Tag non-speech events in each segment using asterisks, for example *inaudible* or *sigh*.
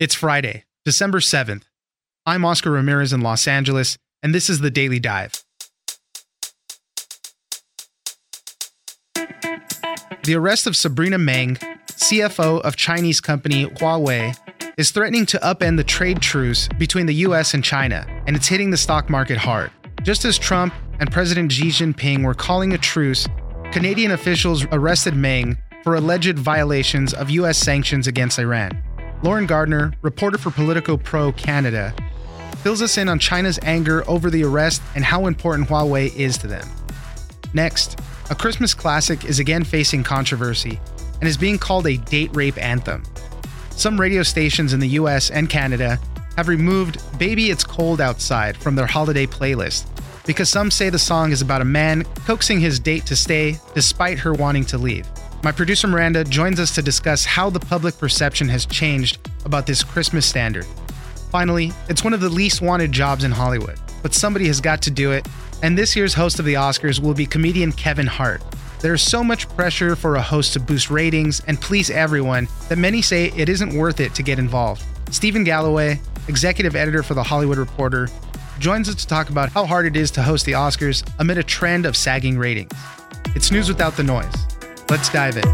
It's Friday, December 7th. I'm Oscar Ramirez in Los Angeles, and this is the Daily Dive. The arrest of Sabrina Meng, CFO of Chinese company Huawei, is threatening to upend the trade truce between the US and China, and it's hitting the stock market hard. Just as Trump and President Xi Jinping were calling a truce, Canadian officials arrested Meng for alleged violations of US sanctions against Iran. Lauren Gardner, reporter for Politico Pro Canada, fills us in on China's anger over the arrest and how important Huawei is to them. Next, a Christmas classic is again facing controversy and is being called a date rape anthem. Some radio stations in the US and Canada have removed Baby It's Cold Outside from their holiday playlist because some say the song is about a man coaxing his date to stay despite her wanting to leave. My producer Miranda joins us to discuss how the public perception has changed about this Christmas standard. Finally, it's one of the least wanted jobs in Hollywood, but somebody has got to do it, and this year's host of the Oscars will be comedian Kevin Hart. There is so much pressure for a host to boost ratings and please everyone that many say it isn't worth it to get involved. Stephen Galloway, executive editor for The Hollywood Reporter, joins us to talk about how hard it is to host the Oscars amid a trend of sagging ratings. It's news without the noise. Let's dive in.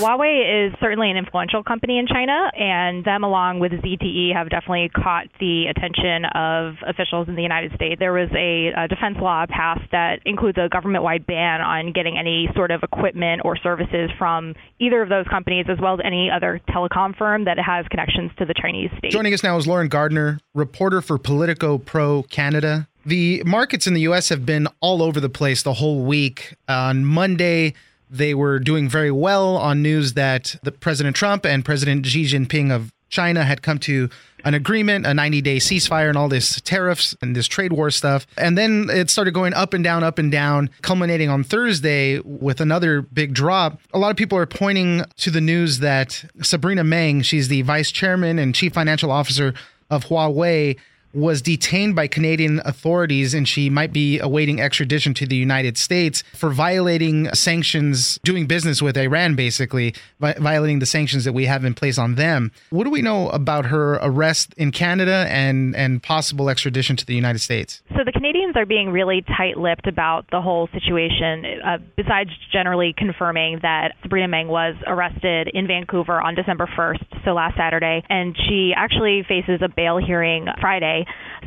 Huawei is certainly an influential company in China, and them, along with ZTE, have definitely caught the attention of officials in the United States. There was a, a defense law passed that includes a government wide ban on getting any sort of equipment or services from either of those companies, as well as any other telecom firm that has connections to the Chinese state. Joining us now is Lauren Gardner, reporter for Politico Pro Canada. The markets in the US have been all over the place the whole week. On Monday, they were doing very well on news that the President Trump and President Xi Jinping of China had come to an agreement, a 90 day ceasefire, and all this tariffs and this trade war stuff. And then it started going up and down, up and down, culminating on Thursday with another big drop. A lot of people are pointing to the news that Sabrina Meng, she's the vice chairman and chief financial officer of Huawei, was detained by Canadian authorities and she might be awaiting extradition to the United States for violating sanctions, doing business with Iran, basically, vi- violating the sanctions that we have in place on them. What do we know about her arrest in Canada and, and possible extradition to the United States? So the Canadians are being really tight lipped about the whole situation, uh, besides generally confirming that Sabrina Meng was arrested in Vancouver on December 1st, so last Saturday, and she actually faces a bail hearing Friday.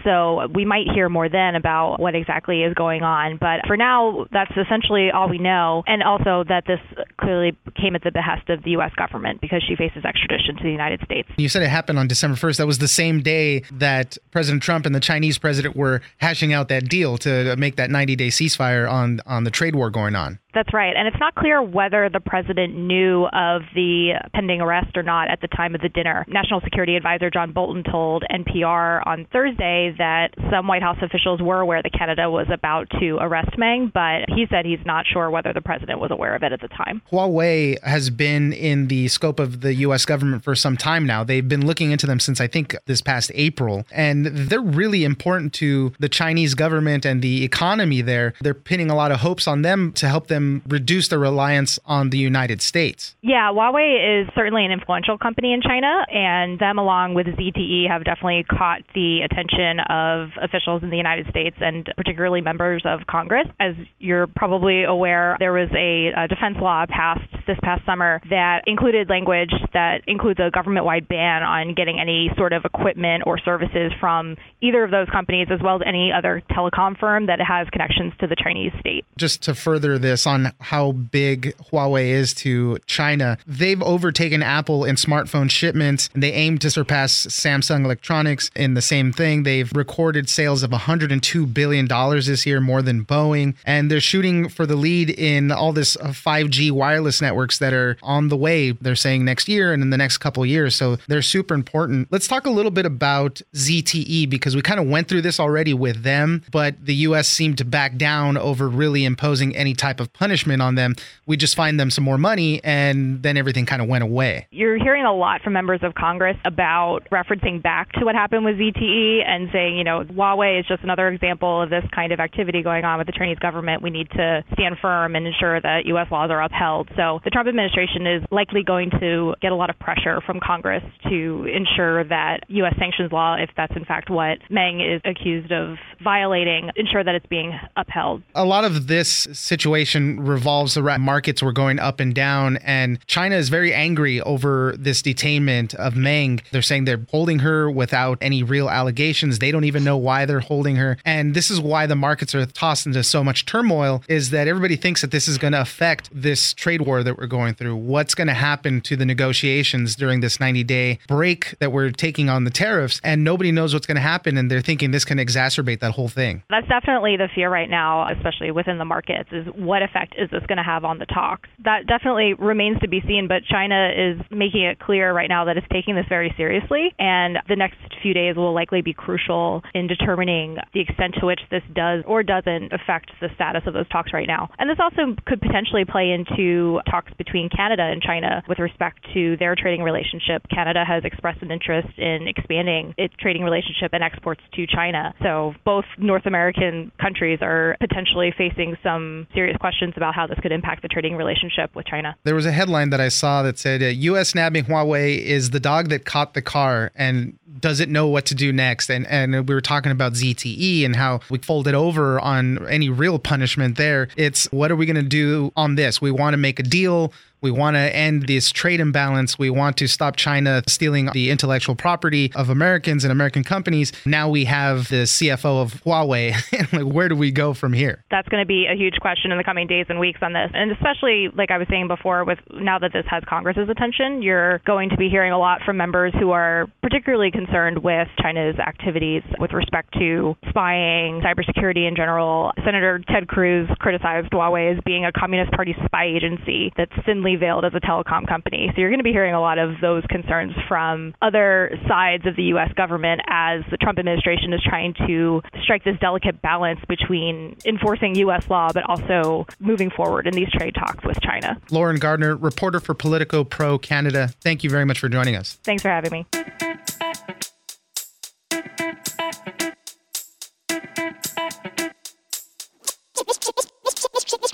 So we might hear more then about what exactly is going on. But for now, that's essentially all we know. And also that this clearly came at the behest of the U.S. government because she faces extradition to the United States. You said it happened on December 1st. That was the same day that President Trump and the Chinese president were hashing out that deal to make that 90 day ceasefire on, on the trade war going on. That's right. And it's not clear whether the president knew of the pending arrest or not at the time of the dinner. National Security Advisor John Bolton told NPR on Thursday that some White House officials were aware that Canada was about to arrest Meng, but he said he's not sure whether the president was aware of it at the time. Huawei has been in the scope of the U.S. government for some time now. They've been looking into them since I think this past April, and they're really important to the Chinese government and the economy there. They're pinning a lot of hopes on them to help them them reduce their reliance on the United States. Yeah, Huawei is certainly an influential company in China, and them, along with ZTE, have definitely caught the attention of officials in the United States and particularly members of Congress. As you're probably aware, there was a, a defense law passed this past summer that included language that includes a government wide ban on getting any sort of equipment or services from either of those companies, as well as any other telecom firm that has connections to the Chinese state. Just to further this on how big Huawei is to China, they've overtaken Apple in smartphone shipments. And they aim to surpass Samsung Electronics in the same thing. They've recorded sales of $102 billion this year, more than Boeing. And they're shooting for the lead in all this 5G wireless wireless networks that are on the way, they're saying next year and in the next couple years. So they're super important. Let's talk a little bit about ZTE because we kind of went through this already with them, but the US seemed to back down over really imposing any type of punishment on them. We just find them some more money and then everything kind of went away. You're hearing a lot from members of Congress about referencing back to what happened with ZTE and saying, you know, Huawei is just another example of this kind of activity going on with the Chinese government. We need to stand firm and ensure that U.S. laws are upheld. So the Trump administration is likely going to get a lot of pressure from Congress to ensure that U.S. sanctions law, if that's in fact what Meng is accused of violating, ensure that it's being upheld. A lot of this situation revolves around markets were going up and down, and China is very angry over this detainment of Meng. They're saying they're holding her without any real allegations. They don't even know why they're holding her. And this is why the markets are tossed into so much turmoil is that everybody thinks that this is going to affect this trade war that we're going through. What's going to happen to the negotiations during this 90 day break that we're taking on the tariffs? And nobody knows what's going to happen. And they're thinking this can exacerbate that whole thing. That's definitely the fear right now, especially within the markets, is what effect is this going to have on the talks? That definitely remains to be seen, but China is making it clear right now that it's taking this very seriously. And the next few days will likely be crucial in determining the extent to which this does or doesn't affect the status of those talks right now. And this also could potentially play into talks between Canada and China with respect to their trading relationship. Canada has expressed an interest in expanding its trading relationship and exports to China. So both North American countries are potentially facing some serious questions about how this could impact the trading relationship with China. There was a headline that I saw that said uh, U.S. nabbing Huawei is the dog that caught the car and doesn't know what to do next. And and we were talking about ZTE and how we folded over on any real punishment there. It's what are we going to do on this? We want to make a deal we want to end this trade imbalance. We want to stop China stealing the intellectual property of Americans and American companies. Now we have the CFO of Huawei. *laughs* like, where do we go from here? That's going to be a huge question in the coming days and weeks on this. And especially, like I was saying before, with now that this has Congress's attention, you're going to be hearing a lot from members who are particularly concerned with China's activities with respect to spying, cybersecurity in general. Senator Ted Cruz criticized Huawei as being a Communist Party spy agency that's thinly veiled as a telecom company. So you're going to be hearing a lot of those concerns from other sides of the U.S. government as the Trump administration is trying to strike this delicate balance between enforcing U.S. law but also moving forward in these trade talks with China. Lauren Gardner, reporter for Politico Pro Canada, thank you very much for joining us. Thanks for having me.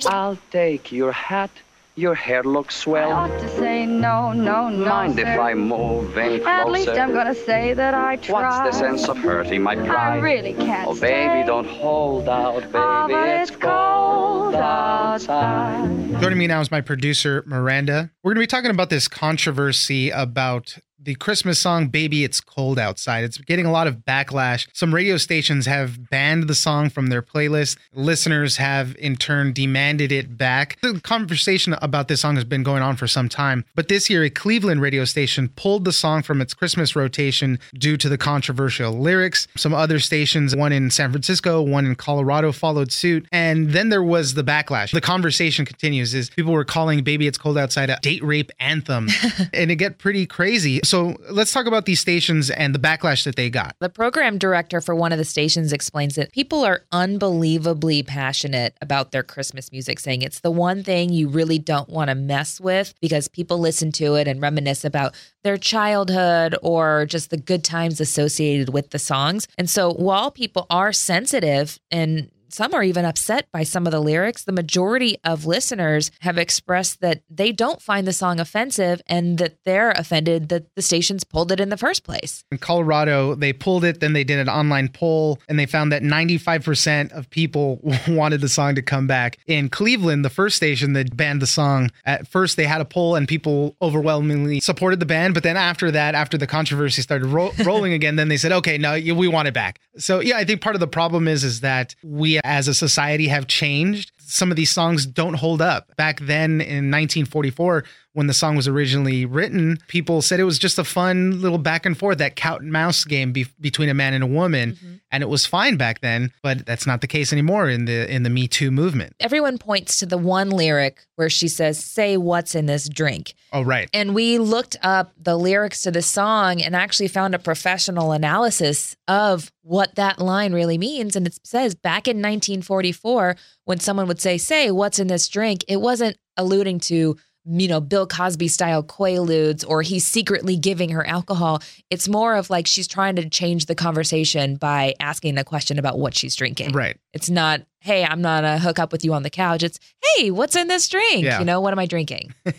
I'll take your hat your hair looks swell. I ought to say no, no, no. Mind sir. if I move in closer? At least I'm gonna say that I tried. What's the sense of hurting my pride? I really can't Oh, stay. baby, don't hold out, baby. Ah, but it's cold outside. Joining me now is my producer, Miranda. We're going to be talking about this controversy about the Christmas song Baby It's Cold Outside. It's getting a lot of backlash. Some radio stations have banned the song from their playlist. Listeners have in turn demanded it back. The conversation about this song has been going on for some time, but this year a Cleveland radio station pulled the song from its Christmas rotation due to the controversial lyrics. Some other stations, one in San Francisco, one in Colorado followed suit, and then there was the backlash. The conversation continues is people were calling Baby It's Cold Outside a date rape anthem *laughs* and it get pretty crazy. So let's talk about these stations and the backlash that they got. The program director for one of the stations explains that people are unbelievably passionate about their Christmas music, saying it's the one thing you really don't want to mess with because people listen to it and reminisce about their childhood or just the good times associated with the songs. And so while people are sensitive and some are even upset by some of the lyrics. The majority of listeners have expressed that they don't find the song offensive and that they're offended that the stations pulled it in the first place. In Colorado, they pulled it, then they did an online poll, and they found that 95% of people *laughs* wanted the song to come back. In Cleveland, the first station that banned the song, at first they had a poll and people overwhelmingly supported the ban. But then after that, after the controversy started ro- *laughs* rolling again, then they said, okay, no, we want it back. So yeah, I think part of the problem is is that we as a society have changed. Some of these songs don't hold up. Back then in 1944, when the song was originally written, people said it was just a fun little back and forth, that cat and mouse game be- between a man and a woman, mm-hmm. and it was fine back then. But that's not the case anymore in the in the Me Too movement. Everyone points to the one lyric where she says, "Say what's in this drink." Oh, right. And we looked up the lyrics to the song and actually found a professional analysis of what that line really means. And it says back in 1944, when someone would say, "Say what's in this drink," it wasn't alluding to you know, Bill Cosby style quaaludes or he's secretly giving her alcohol. It's more of like she's trying to change the conversation by asking a question about what she's drinking. Right. It's not, hey, I'm not a hook up with you on the couch. It's, hey, what's in this drink? Yeah. You know, what am I drinking? *laughs*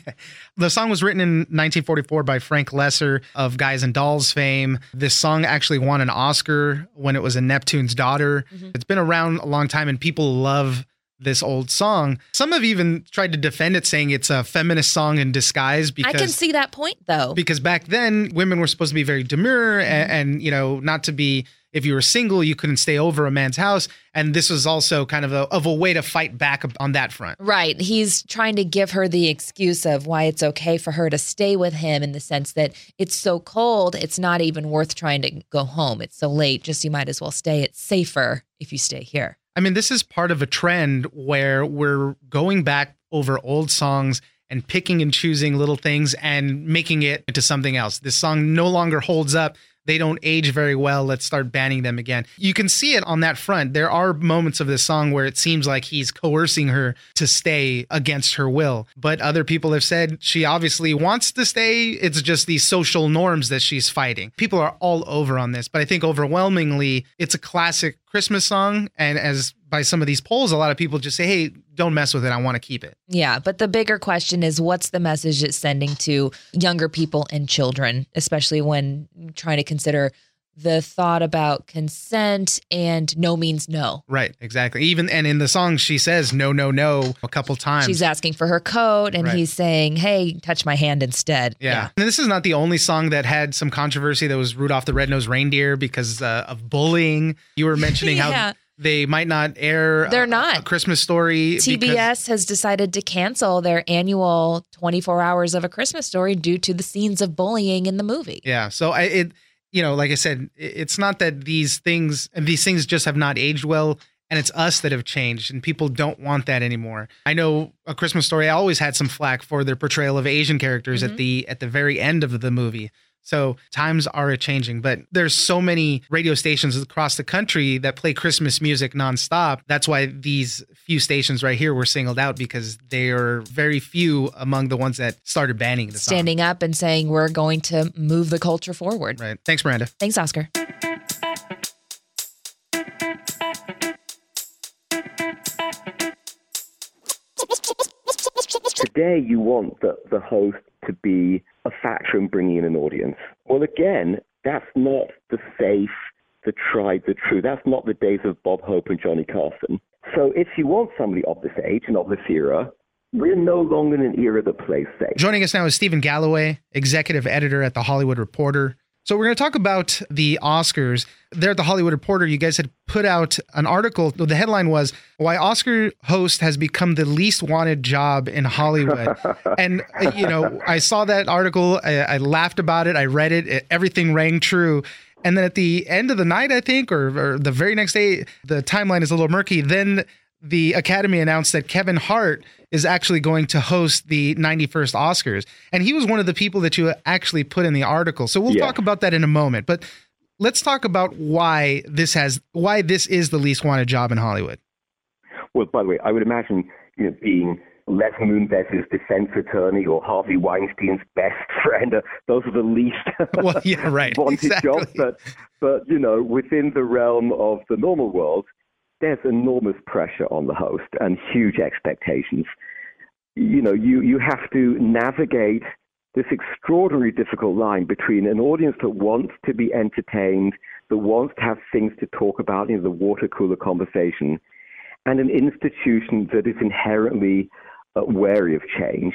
The song was written in 1944 by Frank Loesser of Guys and Dolls fame. This song actually won an Oscar when it was in Neptune's Daughter. Mm-hmm. It's been around a long time and people love this old song. Some have even tried to defend it saying it's a feminist song in disguise because I can see that point though. because back then women were supposed to be very demure and, mm-hmm. and you know not to be if you were single you couldn't stay over a man's house and this was also kind of a, of a way to fight back on that front Right. He's trying to give her the excuse of why it's okay for her to stay with him in the sense that it's so cold, it's not even worth trying to go home. It's so late, just you might as well stay. It's safer if you stay here. I mean, this is part of a trend where we're going back over old songs and picking and choosing little things and making it into something else. This song no longer holds up. They don't age very well. Let's start banning them again. You can see it on that front. There are moments of this song where it seems like he's coercing her to stay against her will. But other people have said she obviously wants to stay. It's just these social norms that she's fighting. People are all over on this, but I think overwhelmingly it's a classic Christmas song. And as by some of these polls, a lot of people just say, hey, don't mess with it. I want to keep it. Yeah, but the bigger question is what's the message it's sending to younger people and children, especially when trying to consider the thought about consent and no means no. Right, exactly. Even and in the song she says no no no a couple times. She's asking for her coat and Right. he's saying, "Hey, touch my hand instead." yeah. And this is not the only song that had some controversy that was Rudolph the Red-Nosed Reindeer because uh, of bullying. You were mentioning *laughs* Yeah. how they might not air They're a, not. a Christmas story because- TBS has decided to cancel their annual 24 hours of a Christmas story due to the scenes of bullying in the movie. Yeah. So I it you know, like I said, it's not that these things and these things just have not aged well and it's us that have changed and people don't want that anymore. I know a Christmas story i always had some flack for their portrayal of Asian characters at mm-hmm. the at the very end of the movie. So times are changing, but there's so many radio stations across the country that play Christmas music nonstop. That's why these few stations right here were singled out because they are very few among the ones that started banning the song. Standing up and saying we're going to move the culture forward. Right. Thanks, Miranda. Thanks, Oscar. Today, you want the, the host to be a factor in bringing in an audience. Well, again, that's not the safe, the tried, the true. That's not the days of Bob Hope and Johnny Carson. So, if you want somebody of this age and of this era, we're no longer in an era that plays safe. Joining us now is Stephen Galloway, executive editor at The Hollywood Reporter. So, we're going to talk about the Oscars. There at The Hollywood Reporter, you guys had put out an article. The headline was Why Oscar Host Has Become the Least Wanted Job in Hollywood. *laughs* and, you know, I saw that article. I, I laughed about it. I read it. it. Everything rang true. And then at the end of the night, I think, or, or the very next day, the timeline is a little murky. Then the Academy announced that Kevin Hart is actually going to host the 91st Oscars. And he was one of the people that you actually put in the article. So we'll Yeah. talk about that in a moment. But let's talk about why this has why this is the least wanted job in Hollywood. Well, by the way, I would imagine you know, being Les Moonves' defense attorney or Harvey Weinstein's best *laughs* friend, uh, those are the least *laughs* Well, yeah, right. *laughs* wanted Exactly. jobs. But, but, you know, within the realm of the normal world, there's enormous pressure on the host and huge expectations. You know, you, you have to navigate this extraordinarily difficult line between an audience that wants to be entertained, that wants to have things to talk about, you know, the water cooler conversation, and an institution that is inherently uh, wary of change,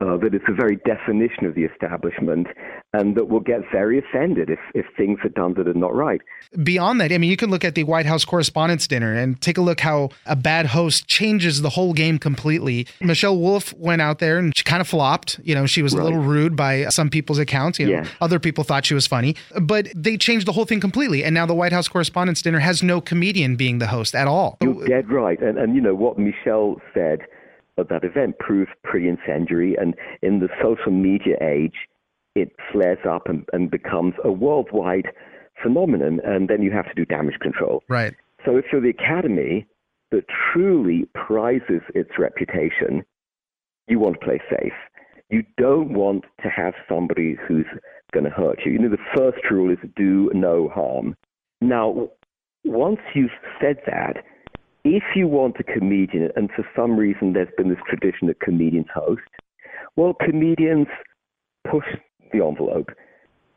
uh, it's the very definition of the establishment, and that will get very offended if, if things are done that are not right. Beyond that, I mean, you can look at the White House Correspondents' Dinner and take a look how a bad host changes the whole game completely. Michelle Wolf went out there and she kind of flopped. You know, she was a little rude by some people's accounts. You know, Yeah. other people thought she was funny, but they changed the whole thing completely. And now the White House Correspondents' Dinner has no comedian being the host at all. You're dead right. And, and you know, what Michelle said at that event proved pretty incendiary. And in the social media age, it flares up and, and becomes a worldwide phenomenon. And then you have to do damage control. Right. So if you're the Academy that truly prizes its reputation, you want to play safe. You don't want to have somebody who's going to hurt you. You know, the first rule is do no harm. Now, once you've said that, if you want a comedian, and for some reason there's been this tradition that comedians host, well, comedians push the envelope.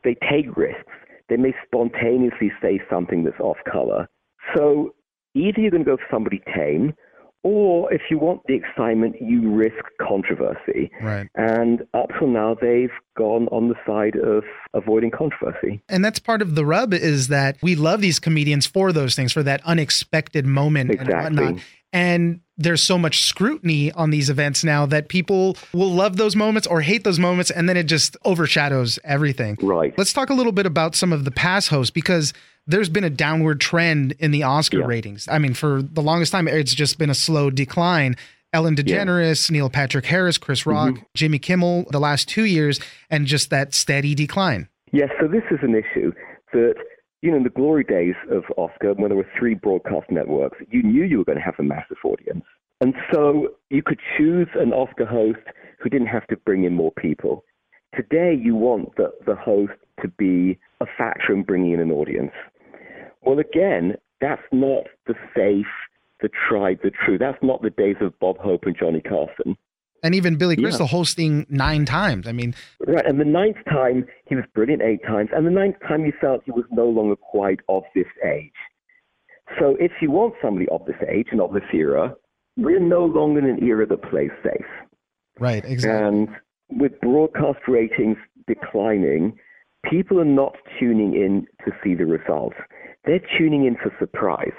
They take risks. They may spontaneously say something that's off color. So either you're going to go for somebody tame, or if you want the excitement, you risk controversy. Right. And up till now, they've gone on the side of avoiding controversy. And that's part of the rub is that we love these comedians for those things, for that unexpected moment and Exactly. whatnot. And there's so much scrutiny on these events now that people will love those moments or hate those moments, and then it just overshadows everything. Right. Let's talk a little bit about some of the past hosts because there's been a downward trend in the Oscar Yeah. ratings. I mean, for the longest time, it's just been a slow decline. Ellen DeGeneres, Neil Patrick Harris, Chris Rock, Mm-hmm. Jimmy Kimmel, the last two years, and just that steady decline. Yes, so this is an issue that, you know, in the glory days of Oscar, when there were three broadcast networks, you knew you were going to have a massive audience. And so you could choose an Oscar host who didn't have to bring in more people. Today, you want the, the host to be a factor in bringing in an audience. Well, again, that's not the safe, the tried, the true. That's not the days of Bob Hope and Johnny Carson. And even Billy Crystal Yeah. Hosting nine times. I mean, Right, and the ninth time he was brilliant eight times, and the ninth time you felt he was no longer quite of this age. So if you want somebody of this age and of this era, we're no longer in an era that plays safe. right, exactly. And with broadcast ratings declining, people are not tuning in to see the results. They're tuning in for surprise.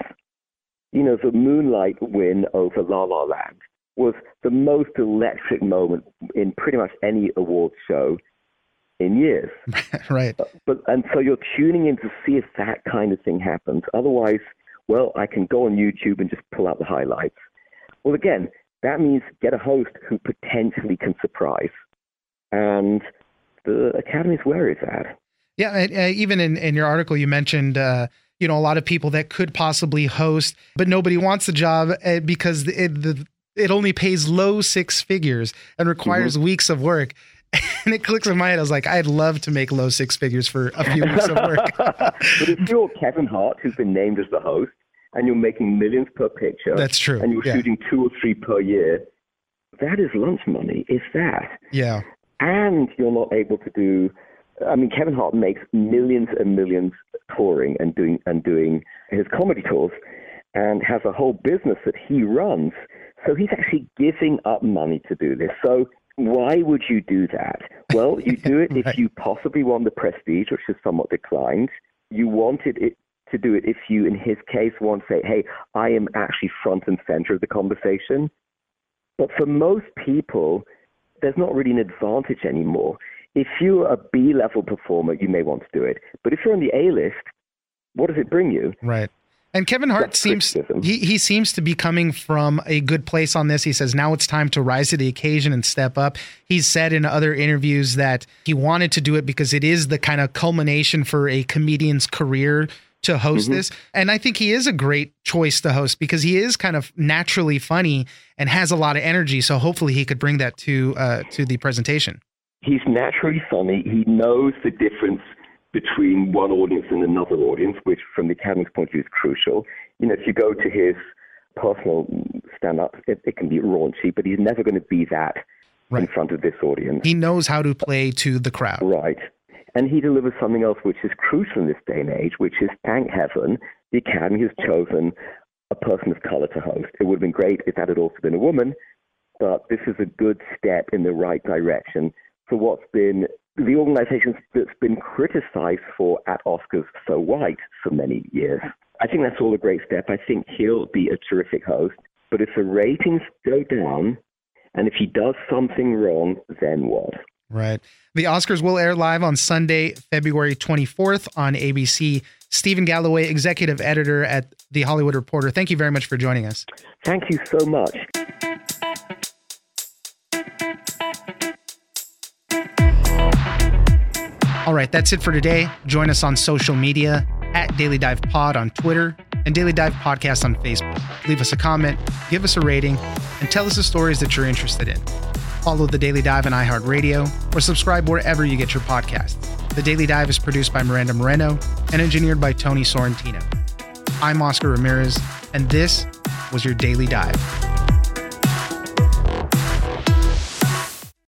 You know, the Moonlight win over La La Land was the most electric moment in pretty much any awards show in years. *laughs* right. Uh, but and so you're tuning in to see if that kind of thing happens. Otherwise, well, I can go on YouTube and just pull out the highlights. Well, again, that means get a host who potentially can surprise. And the Academy's wary of that. Yeah, and, uh, even in, in your article, you mentioned uh, you know a lot of people that could possibly host, but nobody wants the job uh, because it the, it only pays low six figures and requires weeks of work. *laughs* And it clicks in my head. I was like, I'd love to make low six figures for a few weeks of work. *laughs* but if you're Kevin Hart, who's been named as the host, and you're making millions per picture, That's true, and you're yeah. shooting two or three per year, that is lunch money. Is that? Yeah, and you're not able to do. I mean, Kevin Hart makes millions and millions touring and doing and doing his comedy tours, and has a whole business that he runs. So he's actually giving up money to do this. So why would you do that? Well, you do it *laughs* Right. if you possibly want the prestige, which has somewhat declined. You wanted it to do it if you, in his case, want to say, "Hey, I am actually front and center of the conversation." But for most people, there's not really an advantage anymore. If you're a B level performer, you may want to do it. But if you're on the A list, what does it bring you? right. And Kevin Hart That's seems criticism. he, he seems to be coming from a good place on this. He says now it's time to rise to the occasion and step up. He's said in other interviews that he wanted to do it because it is the kind of culmination for a comedian's career to host Mm-hmm. this. And I think he is a great choice to host because he is kind of naturally funny and has a lot of energy. So hopefully he could bring that to uh, to the presentation. He's naturally funny. He knows the difference between one audience and another audience, which from the Academy's point of view is crucial. You know, if you go to his personal stand up, it, it can be raunchy, but he's never going to be that in front of this audience. He knows how to play to the crowd. Right. And he delivers something else which is crucial in this day and age, which is thank heaven the Academy has chosen a person of color to host. It would have been great if that had also been a woman, but this is a good step in the right direction for what's been the organization that's been criticized for at Oscars so white for many years. I think that's all a great step. I think he'll be a terrific host. But if the ratings go down and if he does something wrong, then what? Right. The Oscars will air live on Sunday, February 24th on ABC. Stephen Galloway, executive editor at The Hollywood Reporter. Thank you very much for joining us. Thank you so much. All right, that's it for today. Join us on social media at Daily Dive Pod on Twitter and Daily Dive Podcast on Facebook. Leave us a comment, give us a rating, and tell us the stories that you're interested in. Follow The Daily Dive on iHeartRadio or subscribe wherever you get your podcasts. The Daily Dive is produced by Miranda Moreno and engineered by Tony Sorrentino. I'm Oscar Ramirez, and this was your Daily Dive.